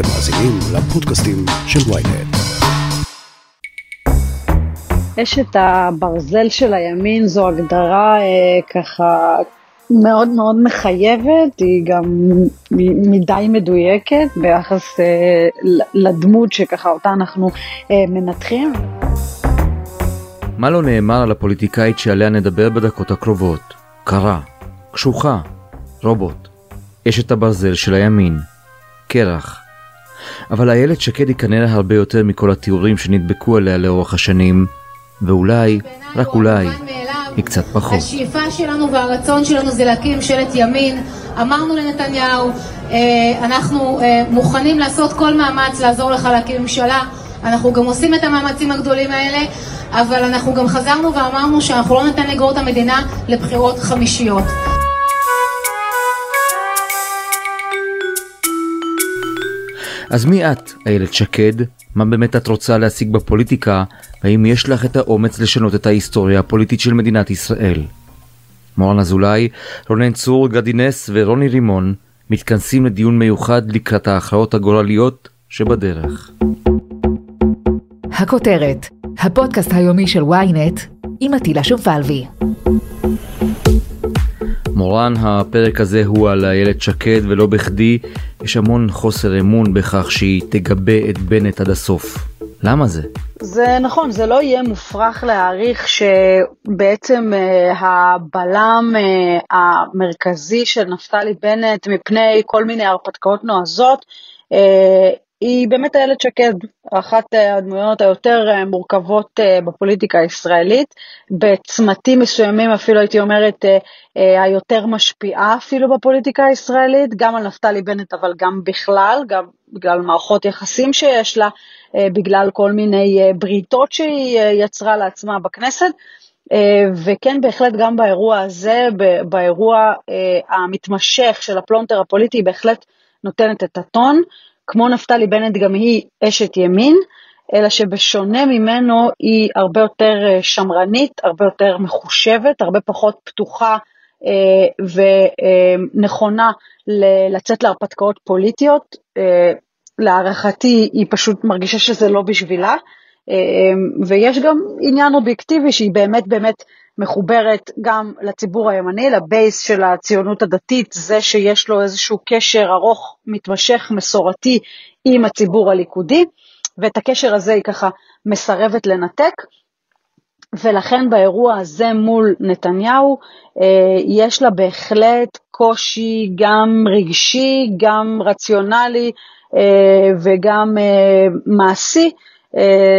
אתם מאזינים לפודקאסטים של ויינט. אשת הברזל של הימין זו הגדרה אה, ככה מאוד מאוד מחייבת, היא גם מדי מדויקת ביחס אה, לדמות שככה אותה אנחנו אה, מנתחים. מה לא נאמר על הפוליטיקאית שעליה נדבר בדקות הקרובות? קרה, קשוחה, רובוט, אשת הברזל של הימין, קרח. אבל איילת שקד היא כנראה הרבה יותר מכל התיאורים שנדבקו עליה לאורך השנים, ואולי, רק אולי, היא קצת פחות. השאיפה שלנו והרצון שלנו זה להקים ממשלת ימין. אמרנו לנתניהו, אה, אנחנו אה, מוכנים לעשות כל מאמץ לעזור לך להקים ממשלה. אנחנו גם עושים את המאמצים הגדולים האלה, אבל אנחנו גם חזרנו ואמרנו שאנחנו לא ניתן לגרור את המדינה לבחירות חמישיות. אז מי את, איילת שקד? מה באמת את רוצה להשיג בפוליטיקה? והאם יש לך את האומץ לשנות את ההיסטוריה הפוליטית של מדינת ישראל? מורן אזולאי, רונן צור, גדי נס ורוני רימון מתכנסים לדיון מיוחד לקראת ההכרעות הגורליות שבדרך. הכותרת, הפודקאסט היומי של ynet עם עטילה שומפלבי. מורן, הפרק הזה הוא על איילת שקד ולא בכדי יש המון חוסר אמון בכך שהיא תגבה את בנט עד הסוף. למה זה? זה נכון, זה לא יהיה מופרך להעריך שבעצם uh, הבלם uh, המרכזי של נפתלי בנט מפני כל מיני הרפתקאות נועזות uh, היא באמת איילת שקד, אחת הדמויות היותר אה, מורכבות אה, בפוליטיקה הישראלית, בצמתים מסוימים אפילו הייתי אומרת אה, היותר משפיעה אפילו בפוליטיקה הישראלית, גם על נפתלי בנט אבל גם בכלל, גם בגלל מערכות יחסים שיש לה, בגלל כל מיני בריתות שהיא יצרה לעצמה בכנסת. וכן, בהחלט גם באירוע הזה, באירוע המתמשך של הפלונטר הפוליטי, היא בהחלט נותנת את הטון. כמו נפתלי בנט גם היא אשת ימין, אלא שבשונה ממנו היא הרבה יותר אה, שמרנית, הרבה יותר מחושבת, הרבה פחות פתוחה אה, ונכונה לצאת להרפתקאות פוליטיות. אה, להערכתי היא פשוט מרגישה שזה לא בשבילה, ויש גם עניין אובייקטיבי שהיא באמת באמת מחוברת גם לציבור הימני, לבייס של הציונות הדתית, זה שיש לו איזשהו קשר ארוך, מתמשך, מסורתי עם הציבור הליכודי, ואת הקשר הזה היא ככה מסרבת לנתק. ולכן באירוע הזה מול נתניהו אה, יש לה בהחלט קושי גם רגשי, גם רציונלי אה, וגם אה, מעשי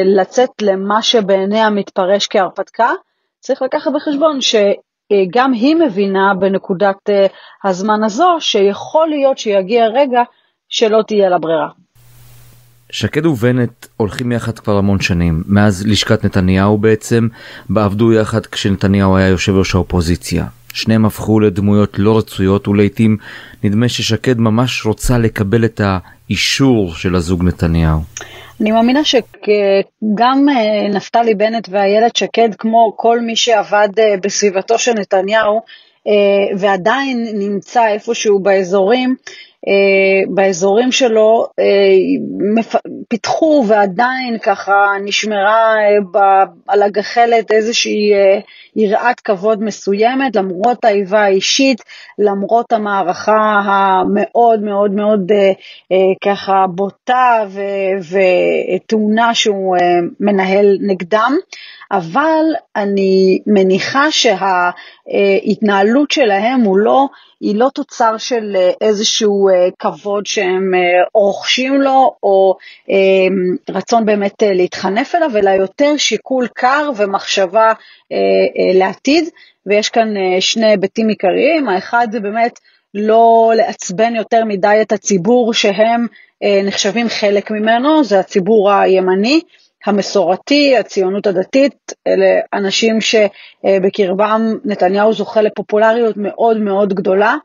לצאת למה שבעיניה מתפרש כהרפתקה. צריך לקחת בחשבון שגם היא מבינה בנקודת אה, הזמן הזו שיכול להיות שיגיע רגע שלא תהיה לה ברירה. שקד ובנט הולכים יחד כבר המון שנים, מאז לשכת נתניהו בעצם, בה עבדו יחד כשנתניהו היה יושב ראש האופוזיציה. שניהם הפכו לדמויות לא רצויות ולעיתים נדמה ששקד ממש רוצה לקבל את האישור של הזוג נתניהו. אני מאמינה שגם אה, נפתלי בנט ואיילת שקד, כמו כל מי שעבד אה, בסביבתו של נתניהו, אה, ועדיין נמצא איפשהו באזורים, באזורים שלו פיתחו ועדיין ככה נשמרה על הגחלת איזושהי יראת כבוד מסוימת, למרות האיבה האישית, למרות המערכה המאוד מאוד מאוד אה, אה, ככה בוטה וטעונה שהוא אה, מנהל נגדם. אבל אני מניחה שההתנהלות שלהם הוא לא, היא לא תוצר של איזשהו כבוד שהם רוכשים לו, או רצון באמת להתחנף אליו, אלא יותר שיקול קר ומחשבה לעתיד, ויש כאן שני היבטים עיקריים, האחד זה באמת לא לעצבן יותר מדי את הציבור שהם נחשבים חלק ממנו, זה הציבור הימני, המסורתי, הציונות הדתית, אלה אנשים שבקרבם נתניהו זוכה לפופולריות מאוד מאוד גדולה,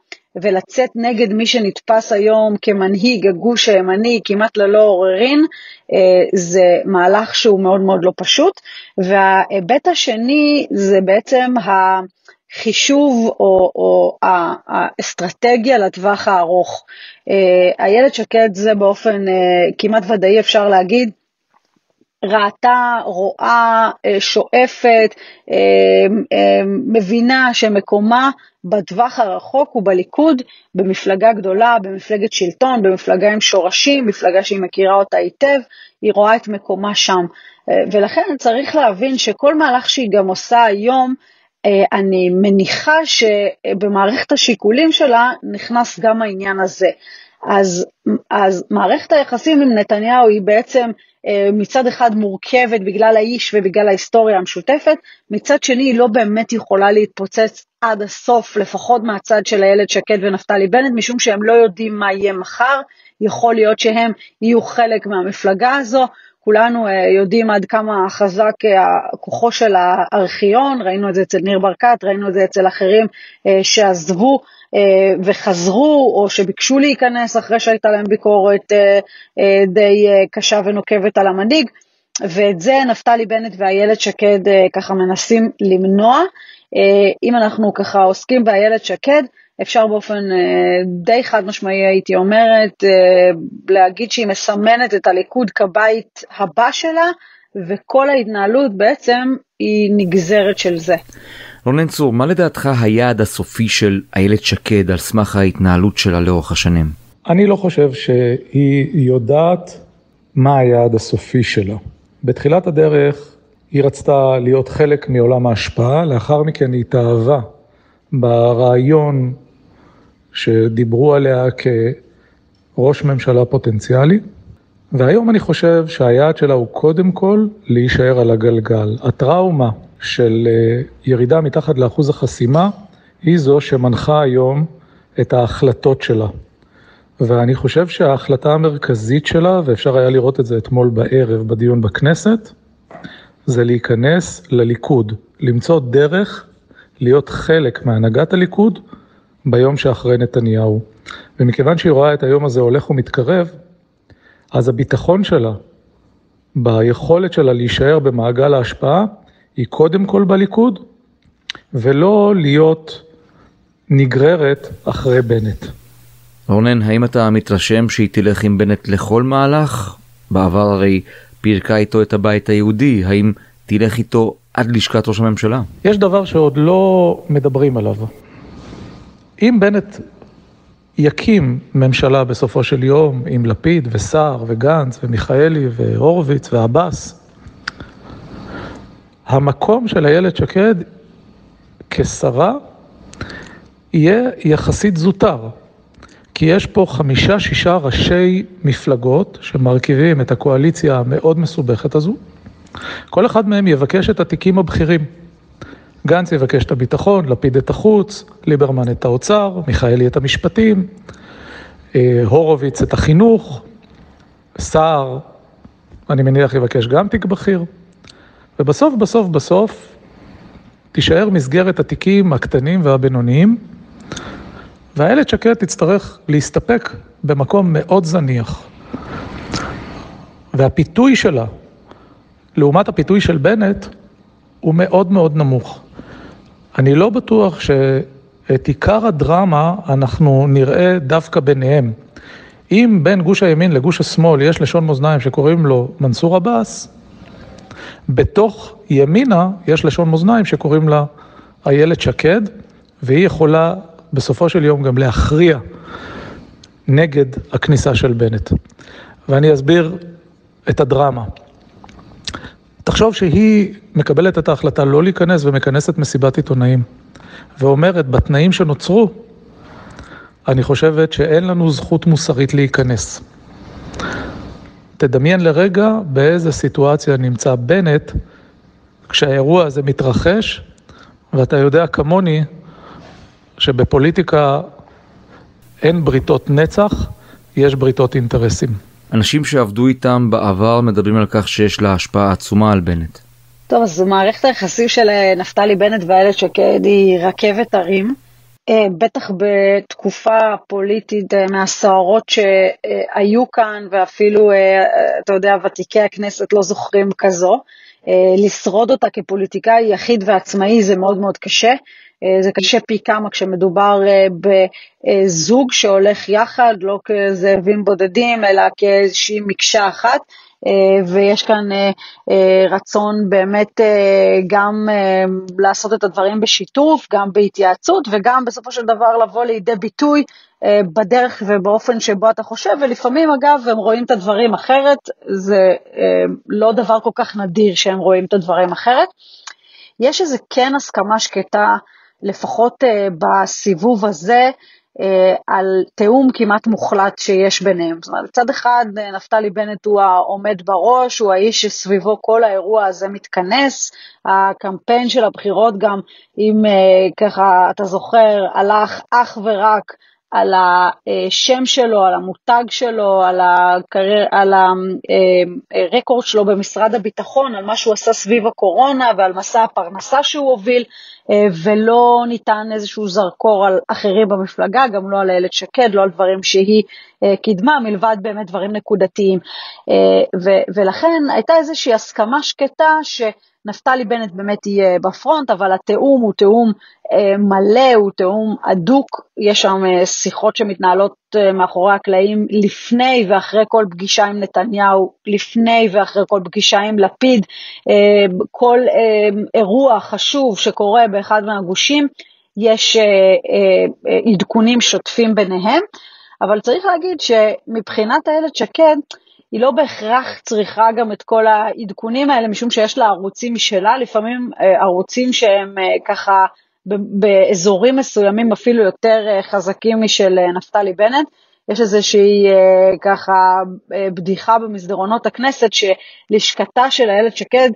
ולצאת נגד מי שנתפס היום כמנהיג הגוש הימני כמעט ללא עוררין, אה, זה מהלך שהוא מאוד מאוד לא פשוט. וההיבט השני זה בעצם חישוב או, או האסטרטגיה לטווח הארוך. איילת שקד זה באופן כמעט ודאי אפשר להגיד, ראתה, רואה, אה, שואפת, אה, אה, מבינה שמקומה בטווח הרחוק הוא בליכוד, במפלגה גדולה, במפלגת שלטון, במפלגה עם שורשים, מפלגה שהיא מכירה אותה היטב, היא רואה את מקומה שם. ולכן צריך להבין שכל מהלך שהיא גם עושה היום, אני מניחה שבמערכת השיקולים שלה נכנס גם העניין הזה. אז, אז מערכת היחסים עם נתניהו היא בעצם אה, מצד אחד מורכבת בגלל האיש ובגלל ההיסטוריה המשותפת, מצד שני היא לא באמת יכולה להתפוצץ עד הסוף, לפחות מהצד של איילת שקד ונפתלי בנט, משום שהם לא יודעים מה יהיה מחר, יכול להיות שהם יהיו חלק מהמפלגה הזו, כולנו אה, יודעים עד כמה חזק אה, כוחו של הארכיון, ראינו את זה אצל ניר ברקת, ראינו את זה אצל אחרים שעזבו וחזרו או שביקשו להיכנס אחרי שהייתה להם ביקורת אה, אה, די קשה ונוקבת על המנהיג, ואת זה נפתלי בנט ואיילת שקד ככה מנסים למנוע. אם אנחנו ככה עוסקים באיילת שקד, אפשר באופן די חד משמעי, הייתי אומרת, להגיד שהיא מסמנת את הליכוד כבית הבא שלה, וכל ההתנהלות בעצם היא נגזרת של זה. רונן צור, מה לדעתך היעד הסופי של איילת שקד על סמך ההתנהלות שלה לאורך השנים? אני לא חושב שהיא יודעת מה היעד הסופי שלה. בתחילת הדרך היא רצתה להיות חלק מעולם ההשפעה, לאחר מכן היא התאהבה ברעיון שדיברו עליה כראש ממשלה פוטנציאלי, והיום אני חושב שהיעד שלה הוא קודם כל להישאר על הגלגל. הטראומה של אה, ירידה מתחת לאחוז החסימה היא זו שמנחה היום את ההחלטות שלה. ואני חושב שההחלטה המרכזית שלה, ואפשר היה לראות את זה אתמול בערב בדיון בכנסת, זה להיכנס לליכוד, למצוא דרך להיות חלק מהנהגת הליכוד ביום שאחרי נתניהו. ומכיוון שהיא רואה את היום הזה הולך ומתקרב, אז הביטחון שלה ביכולת שלה להישאר במעגל ההשפעה היא קודם כל בליכוד, ולא להיות נגררת אחרי בנט. רונן, האם אתה מתרשם שהיא תלך עם בנט לכל מהלך? בעבר הרי פירקה איתו את הבית היהודי, האם תלך איתו עד לשכת ראש הממשלה? יש דבר שעוד לא מדברים עליו. אם בנט יקים ממשלה בסופו של יום עם לפיד וסער וגנץ ומיכאלי והורוביץ ועבאס, המקום של איילת שקד כשרה יהיה יחסית זוטר, כי יש פה חמישה-שישה ראשי מפלגות שמרכיבים את הקואליציה המאוד מסובכת הזו. כל אחד מהם יבקש את התיקים הבכירים. גנץ יבקש את הביטחון, לפיד את החוץ, ליברמן את האוצר, מיכאלי את המשפטים, אה, הורוביץ את החינוך, סער, אני מניח יבקש גם תיק בכיר. ובסוף, בסוף, בסוף, תישאר מסגרת התיקים הקטנים והבינוניים, ואיילת שקד תצטרך להסתפק במקום מאוד זניח. והפיתוי שלה, לעומת הפיתוי של בנט, הוא מאוד מאוד נמוך. אני לא בטוח שאת עיקר הדרמה אנחנו נראה דווקא ביניהם. אם בין גוש הימין לגוש השמאל יש לשון מאזניים שקוראים לו מנסור עבאס, בתוך ימינה יש לשון מאזניים שקוראים לה איילת שקד, והיא יכולה בסופו של יום גם להכריע נגד הכניסה של בנט. ואני אסביר את הדרמה. תחשוב שהיא מקבלת את ההחלטה לא להיכנס ומכנסת מסיבת עיתונאים, ואומרת, בתנאים שנוצרו, אני חושבת שאין לנו זכות מוסרית להיכנס. תדמיין לרגע באיזה סיטואציה נמצא בנט כשהאירוע הזה מתרחש, ואתה יודע כמוני שבפוליטיקה אין בריתות נצח, יש בריתות אינטרסים. אנשים שעבדו איתם בעבר מדברים על כך שיש לה השפעה עצומה על בנט. טוב, אז מערכת היחסים של אה, נפתלי בנט ואיילת שקד היא רכבת הרים. אה, בטח בתקופה פוליטית אה, מהסוערות שהיו כאן, ואפילו, אתה יודע, ותיקי הכנסת לא זוכרים כזו. לשרוד אותה כפוליטיקאי יחיד ועצמאי זה מאוד מאוד קשה. זה קשה פי כמה כשמדובר בזוג שהולך יחד, לא כזאבים בודדים, אלא כאיזושהי מקשה אחת. ויש כאן רצון באמת גם לעשות את הדברים בשיתוף, גם בהתייעצות וגם בסופו של דבר לבוא לידי ביטוי בדרך ובאופן שבו אתה חושב, ולפעמים אגב הם רואים את הדברים אחרת, זה לא דבר כל כך נדיר שהם רואים את הדברים אחרת. יש איזה כן הסכמה שקטה, לפחות בסיבוב הזה, על תיאום כמעט מוחלט שיש ביניהם. זאת אומרת, מצד אחד נפתלי בנט הוא העומד בראש, הוא האיש שסביבו כל האירוע הזה מתכנס. הקמפיין של הבחירות גם, אם ככה אתה זוכר, הלך אך ורק על השם שלו, על המותג שלו, על, הקריר, על הרקורד שלו במשרד הביטחון, על מה שהוא עשה סביב הקורונה ועל מסע הפרנסה שהוא הוביל, ולא ניתן איזשהו זרקור על אחרים במפלגה, גם לא על איילת שקד, לא על דברים שהיא קידמה, מלבד באמת דברים נקודתיים. ולכן הייתה איזושהי הסכמה שקטה ש... נפתלי בנט באמת יהיה בפרונט, אבל התיאום הוא תיאום אה, מלא, הוא תיאום הדוק, יש שם אה, שיחות שמתנהלות אה, מאחורי הקלעים לפני ואחרי כל פגישה עם נתניהו, לפני ואחרי כל פגישה עם לפיד, אה, כל אה, אירוע חשוב שקורה באחד מהגושים, יש אה, אה, עדכונים שוטפים ביניהם, אבל צריך להגיד שמבחינת איילת שקד, היא לא בהכרח צריכה גם את כל העדכונים האלה, משום שיש לה ערוצים משלה, לפעמים אה, ערוצים שהם אה, ככה באזורים מסוימים אפילו יותר אה, חזקים משל נפתלי בנט. יש איזושהי ככה בדיחה במסדרונות הכנסת שלשכתה של איילת שקד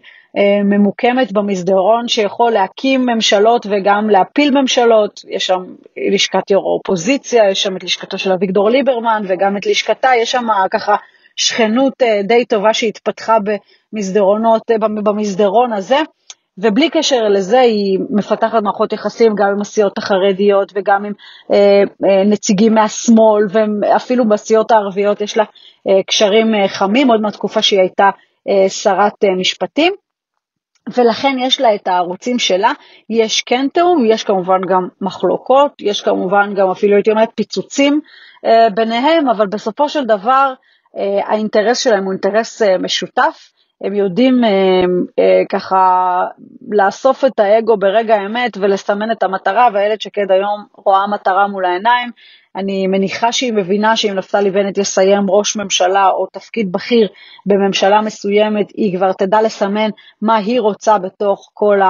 ממוקמת במסדרון שיכול להקים ממשלות וגם להפיל ממשלות, יש שם לשכת יו"ר האופוזיציה, יש שם את לשכתו של אביגדור ליברמן וגם את לשכתה, יש שם ככה שכנות אה, די טובה שהתפתחה במסדרונות, אה, במסדרון הזה, ובלי קשר לזה היא מפתחת מערכות יחסים גם עם הסיעות החרדיות וגם עם אה, אה, נציגים מהשמאל, ואפילו בסיעות הערביות יש לה אה, קשרים אה, חמים, עוד מהתקופה שהיא הייתה אה, שרת אה, משפטים. ולכן יש לה את הערוצים שלה, יש כן תיאום, יש כמובן גם מחלוקות, יש כמובן גם אפילו הייתי אומרת פיצוצים אה, ביניהם, אבל בסופו של דבר אה, האינטרס שלהם הוא אינטרס אה, משותף, הם יודעים אה, ככה לאסוף את האגו ברגע האמת ולסמן את המטרה, ואיילת שקד היום רואה מטרה מול העיניים. אני מניחה שהיא מבינה שאם נפתלי בנט יסיים ראש ממשלה או תפקיד בכיר בממשלה מסוימת, היא כבר תדע לסמן מה היא רוצה בתוך כל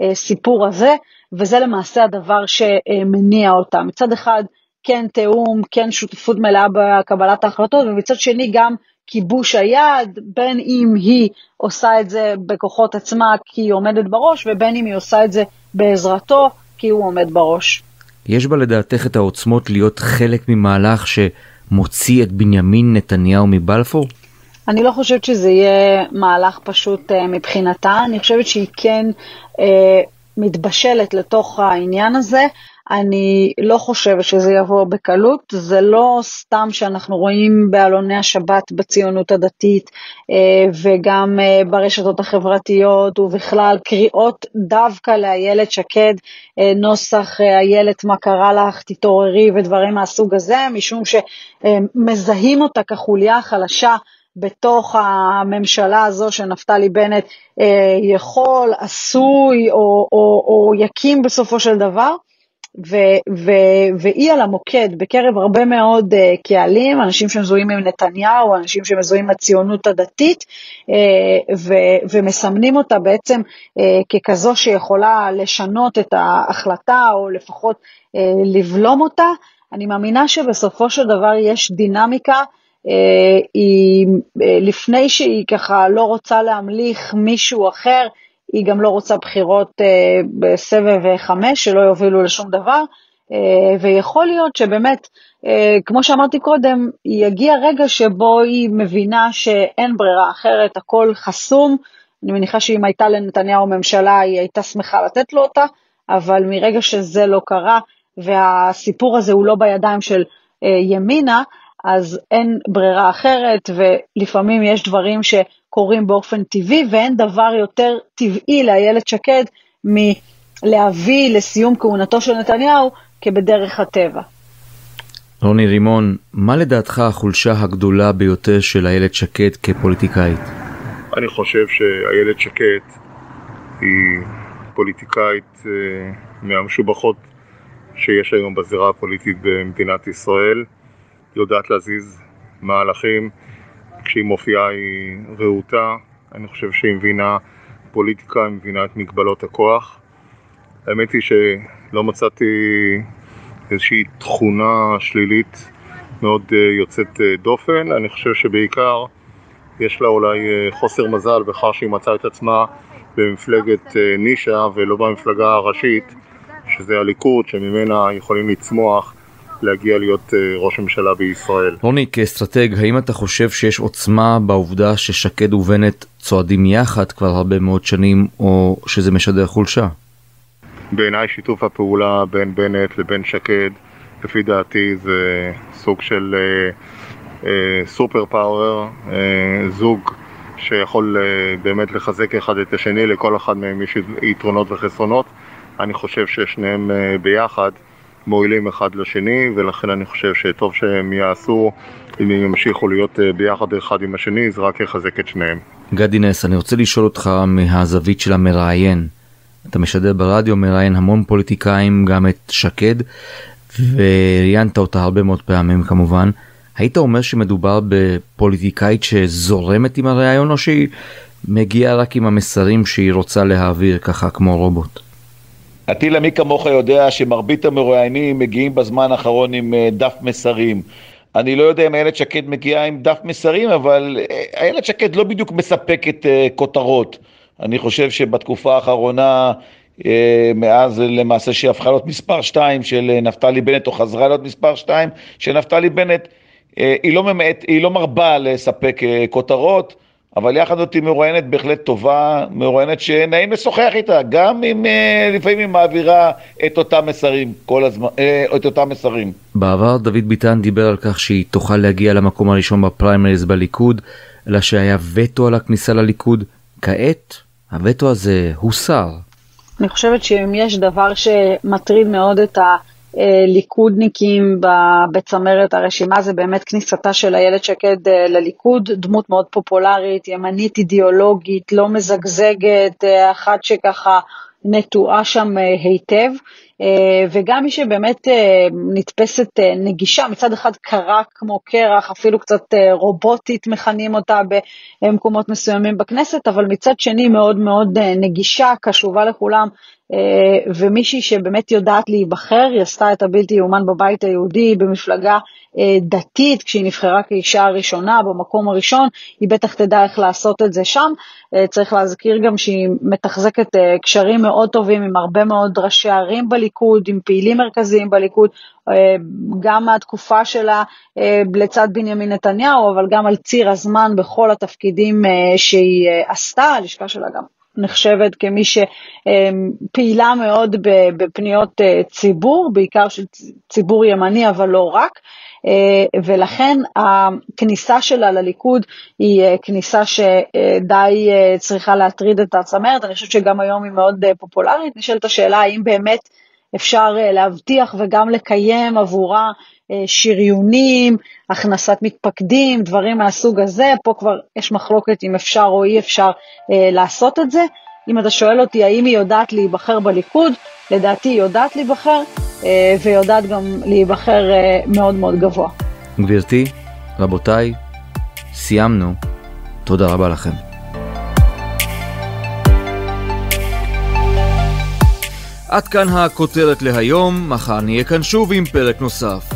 הסיפור הזה, וזה למעשה הדבר שמניע אותה. מצד אחד, כן תיאום, כן שותפות מלאה בקבלת ההחלטות, ומצד שני גם כיבוש היעד, בין אם היא עושה את זה בכוחות עצמה כי היא עומדת בראש, ובין אם היא עושה את זה בעזרתו כי הוא עומד בראש. יש בה לדעתך את העוצמות להיות חלק ממהלך שמוציא את בנימין נתניהו מבלפור? אני לא חושבת שזה יהיה מהלך פשוט uh, מבחינתה, אני חושבת שהיא כן uh, מתבשלת לתוך העניין הזה. אני לא חושבת שזה יבוא בקלות, זה לא סתם שאנחנו רואים בעלוני השבת בציונות הדתית אה, וגם אה, ברשתות החברתיות ובכלל קריאות דווקא לאיילת שקד, אה, נוסח איילת מה קרה לך, תתעוררי ודברים מהסוג הזה, משום שמזהים אותה כחוליה חלשה בתוך הממשלה הזו שנפתלי בנט יכול, עשוי או, או, או יקים בסופו של דבר. ו- ו- והיא על המוקד בקרב הרבה מאוד uh, קהלים, אנשים שמזוהים עם נתניהו, אנשים שמזוהים עם הציונות הדתית, uh, ו- ומסמנים אותה בעצם uh, ככזו שיכולה לשנות את ההחלטה, או לפחות uh, לבלום אותה. אני מאמינה שבסופו של דבר יש דינמיקה. Uh, היא, uh, לפני שהיא ככה לא רוצה להמליך מישהו אחר, היא גם לא רוצה בחירות אה, בסבב חמש שלא יובילו לשום דבר, אה, ויכול להיות שבאמת, אה, כמו שאמרתי קודם, יגיע רגע שבו היא מבינה שאין ברירה אחרת, הכל חסום. אני מניחה שאם הייתה לנתניהו ממשלה, היא הייתה שמחה לתת לו אותה, אבל מרגע שזה לא קרה, והסיפור הזה הוא לא בידיים של אה, ימינה, אז אין ברירה אחרת, ולפעמים יש דברים שקורים באופן טבעי, ואין דבר יותר טבעי לאיילת שקד להביא לסיום כהונתו של נתניהו כבדרך הטבע. רוני רימון, מה לדעתך החולשה הגדולה ביותר של איילת שקד כפוליטיקאית? אני חושב שאיילת שקד היא פוליטיקאית אה, מהמשובחות שיש היום בזירה הפוליטית במדינת ישראל, יודעת להזיז מהלכים, כשהיא מופיעה היא רהוטה, אני חושב שהיא מבינה פוליטיקה, היא מבינה את מגבלות הכוח. האמת היא שלא מצאתי איזושהי תכונה שלילית מאוד אה, יוצאת אה, דופן, אני חושב שבעיקר יש לה אולי אה, חוסר מזל בכך שהיא מצאה את עצמה במפלגת נישה ולא במפלגה הראשית, שזה הליכוד, שממנה יכולים לצמוח להגיע להיות ראש ממשלה בישראל. רוני, כאסטרטג, האם אתה חושב שיש עוצמה בעובדה ששקד ובנט צועדים יחד כבר הרבה מאוד שנים, או שזה משדר חולשה? בעיניי שיתוף הפעולה בין בנט לבין שקד, לפי דעתי זה סוג של אה, אה, סופר פאוור, אה, זוג שיכול אה, באמת לחזק אחד את השני, לכל אחד מהם יש יתרונות וחסרונות. אני חושב ששניהם אה, ביחד מועילים אחד לשני, ולכן אני חושב שטוב שהם יעשו, אם הם ימשיכו להיות אה, ביחד אחד עם השני, זה רק יחזק את שניהם. גדי נס, אני רוצה לשאול אותך מהזווית של המראיין. אתה משדר ברדיו, מראיין המון פוליטיקאים, גם את שקד, וראיינת אותה הרבה מאוד פעמים כמובן. היית אומר שמדובר בפוליטיקאית שזורמת עם הראיון או שהיא מגיעה רק עם המסרים שהיא רוצה להעביר ככה כמו רובוט? אטילה, מי כמוך יודע שמרבית המרואיינים מגיעים בזמן האחרון עם אה, דף מסרים. אני לא יודע אם איילת שקד מגיעה עם דף מסרים, אבל אה, איילת שקד לא בדיוק מספקת אה, כותרות. אני חושב שבתקופה האחרונה, מאז למעשה שהיא הפכה להיות מספר 2 של נפתלי בנט, או חזרה להיות מספר 2 של נפתלי בנט, היא לא, ממעט, היא לא מרבה לספק כותרות, אבל יחד אותי מרואיינת בהחלט טובה, מרואיינת שנעים לשוחח איתה, גם אם לפעמים היא מעבירה את אותם מסרים, כל הזמן, את אותם מסרים. בעבר דוד ביטן דיבר על כך שהיא תוכל להגיע למקום הראשון בפריימריז בליכוד, אלא שהיה וטו על הכניסה לליכוד. כעת הווטו הזה הוסר. אני חושבת שאם יש דבר שמטריד מאוד את הליכודניקים בצמרת הרשימה, זה באמת כניסתה של איילת שקד אה, לליכוד, דמות מאוד פופולרית, ימנית אידיאולוגית, לא מזגזגת, אה, אחת שככה נטועה שם אה, היטב. אה, וגם מי שבאמת אה, נתפסת אה, נגישה, מצד אחד קרה כמו קרח, אפילו קצת רובוטית מכנים אותה במקומות מסוימים בכנסת, אבל מצד שני מאוד מאוד נגישה, קשובה לכולם, ומישהי שבאמת יודעת להיבחר, היא עשתה את הבלתי יאומן בבית היהודי במפלגה דתית, כשהיא נבחרה כאישה הראשונה במקום הראשון, היא בטח תדע איך לעשות את זה שם. צריך להזכיר גם שהיא מתחזקת קשרים מאוד טובים עם הרבה מאוד ראשי ערים בליכוד. עם פעילים מרכזיים בליכוד, אה, גם מהתקופה שלה אה, לצד בנימין נתניהו, אבל גם על ציר הזמן בכל התפקידים אה, שהיא עשתה, הלשכה שלה גם נחשבת כמי שפעילה מאוד בפניות ציבור, בעיקר של ציבור ימני, אבל לא רק. ולכן הכניסה שלה לליכוד היא כניסה שדי צריכה להטריד את הצמרת, אני חושבת שגם היום היא מאוד פופולרית. נשאלת השאלה האם באמת אפשר אה, להבטיח וגם לקיים עבורה אה, שריונים, הכנסת מתפקדים, דברים מהסוג הזה. פה כבר יש מחלוקת אם אפשר או אי אפשר אה, לעשות את זה. אם אתה שואל אותי האם היא יודעת להיבחר בליכוד, לדעתי היא יודעת להיבחר, ויודעת גם להיבחר מאוד מאוד גבוה. גברתי, רבותיי, סיימנו. תודה רבה לכם. עד כאן הכותרת להיום, מחר נהיה כאן שוב עם פרק נוסף.